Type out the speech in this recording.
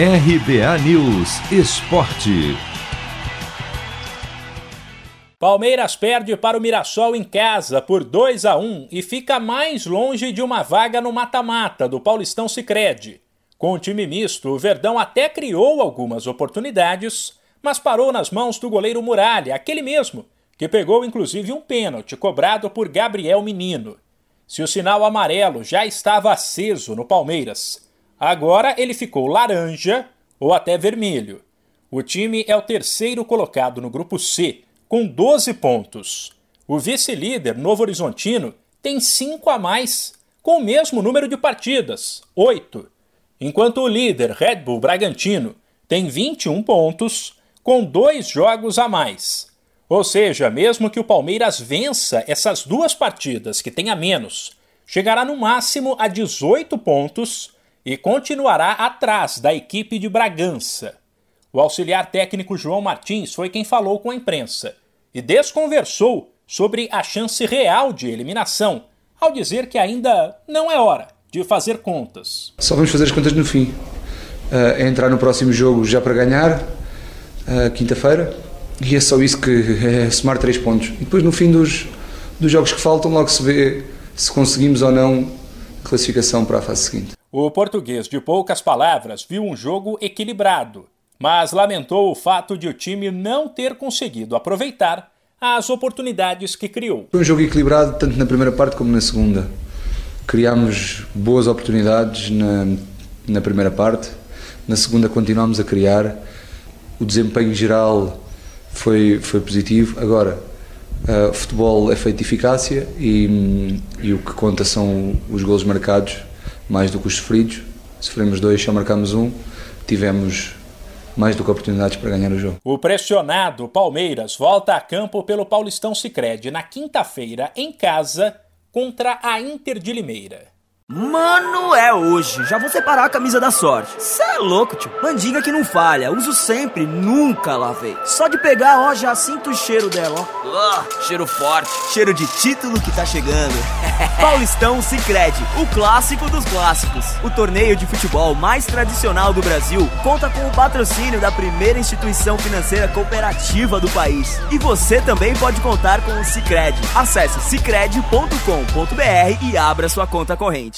RBA News Esporte. Palmeiras perde para o Mirassol em casa por 2 a 1 e fica mais longe de uma vaga no mata-mata do Paulistão Sicredi. Com o time misto, o Verdão até criou algumas oportunidades, mas parou nas mãos do goleiro Muralha, aquele mesmo, que pegou inclusive um pênalti cobrado por Gabriel Menino. Se o sinal amarelo já estava aceso no Palmeiras, agora ele ficou laranja ou até vermelho. O time é o terceiro colocado no grupo C com 12 pontos. O vice-líder, Novo Horizontino, tem 5 a mais, com o mesmo número de partidas, 8. Enquanto o líder, Red Bull Bragantino, tem 21 pontos, com dois jogos a mais. Ou seja, mesmo que o Palmeiras vença essas duas partidas que tem a menos, chegará no máximo a 18 pontos e continuará atrás da equipe de Bragança. O auxiliar técnico João Martins foi quem falou com a imprensa e desconversou sobre a chance real de eliminação, ao dizer que ainda não é hora de fazer contas. Só vamos fazer as contas no fim. Uh, é entrar no próximo jogo já para ganhar, uh, quinta-feira, e é só isso que é somar três pontos. E depois no fim dos, dos jogos que faltam, logo se vê se conseguimos ou não classificação para a fase seguinte. O português, de poucas palavras, viu um jogo equilibrado, mas lamentou o fato de o time não ter conseguido aproveitar as oportunidades que criou. Foi um jogo equilibrado tanto na primeira parte como na segunda. Criámos boas oportunidades na, na primeira parte, na segunda continuámos a criar. O desempenho geral foi, foi positivo. Agora, uh, futebol é feito de eficácia e, e o que conta são os golos marcados mais do que os sofridos. Sofremos dois, só marcamos um. Tivemos mais do que oportunidades para ganhar o jogo. O pressionado Palmeiras volta a campo pelo Paulistão Sicredi na quinta-feira em casa contra a Inter de Limeira. Mano, é hoje. Já vou separar a camisa da sorte. Cê é louco, tio. Mandinga que não falha. Uso sempre, nunca lavei. Só de pegar, ó, já sinto o cheiro dela, ó. Uh, cheiro forte. Cheiro de título que tá chegando. Paulistão Sicredi, o clássico dos clássicos. O torneio de futebol mais tradicional do Brasil conta com o patrocínio da primeira instituição financeira cooperativa do país. E você também pode contar com o Sicredi. Acesse sicredi.com.br e abra sua conta corrente.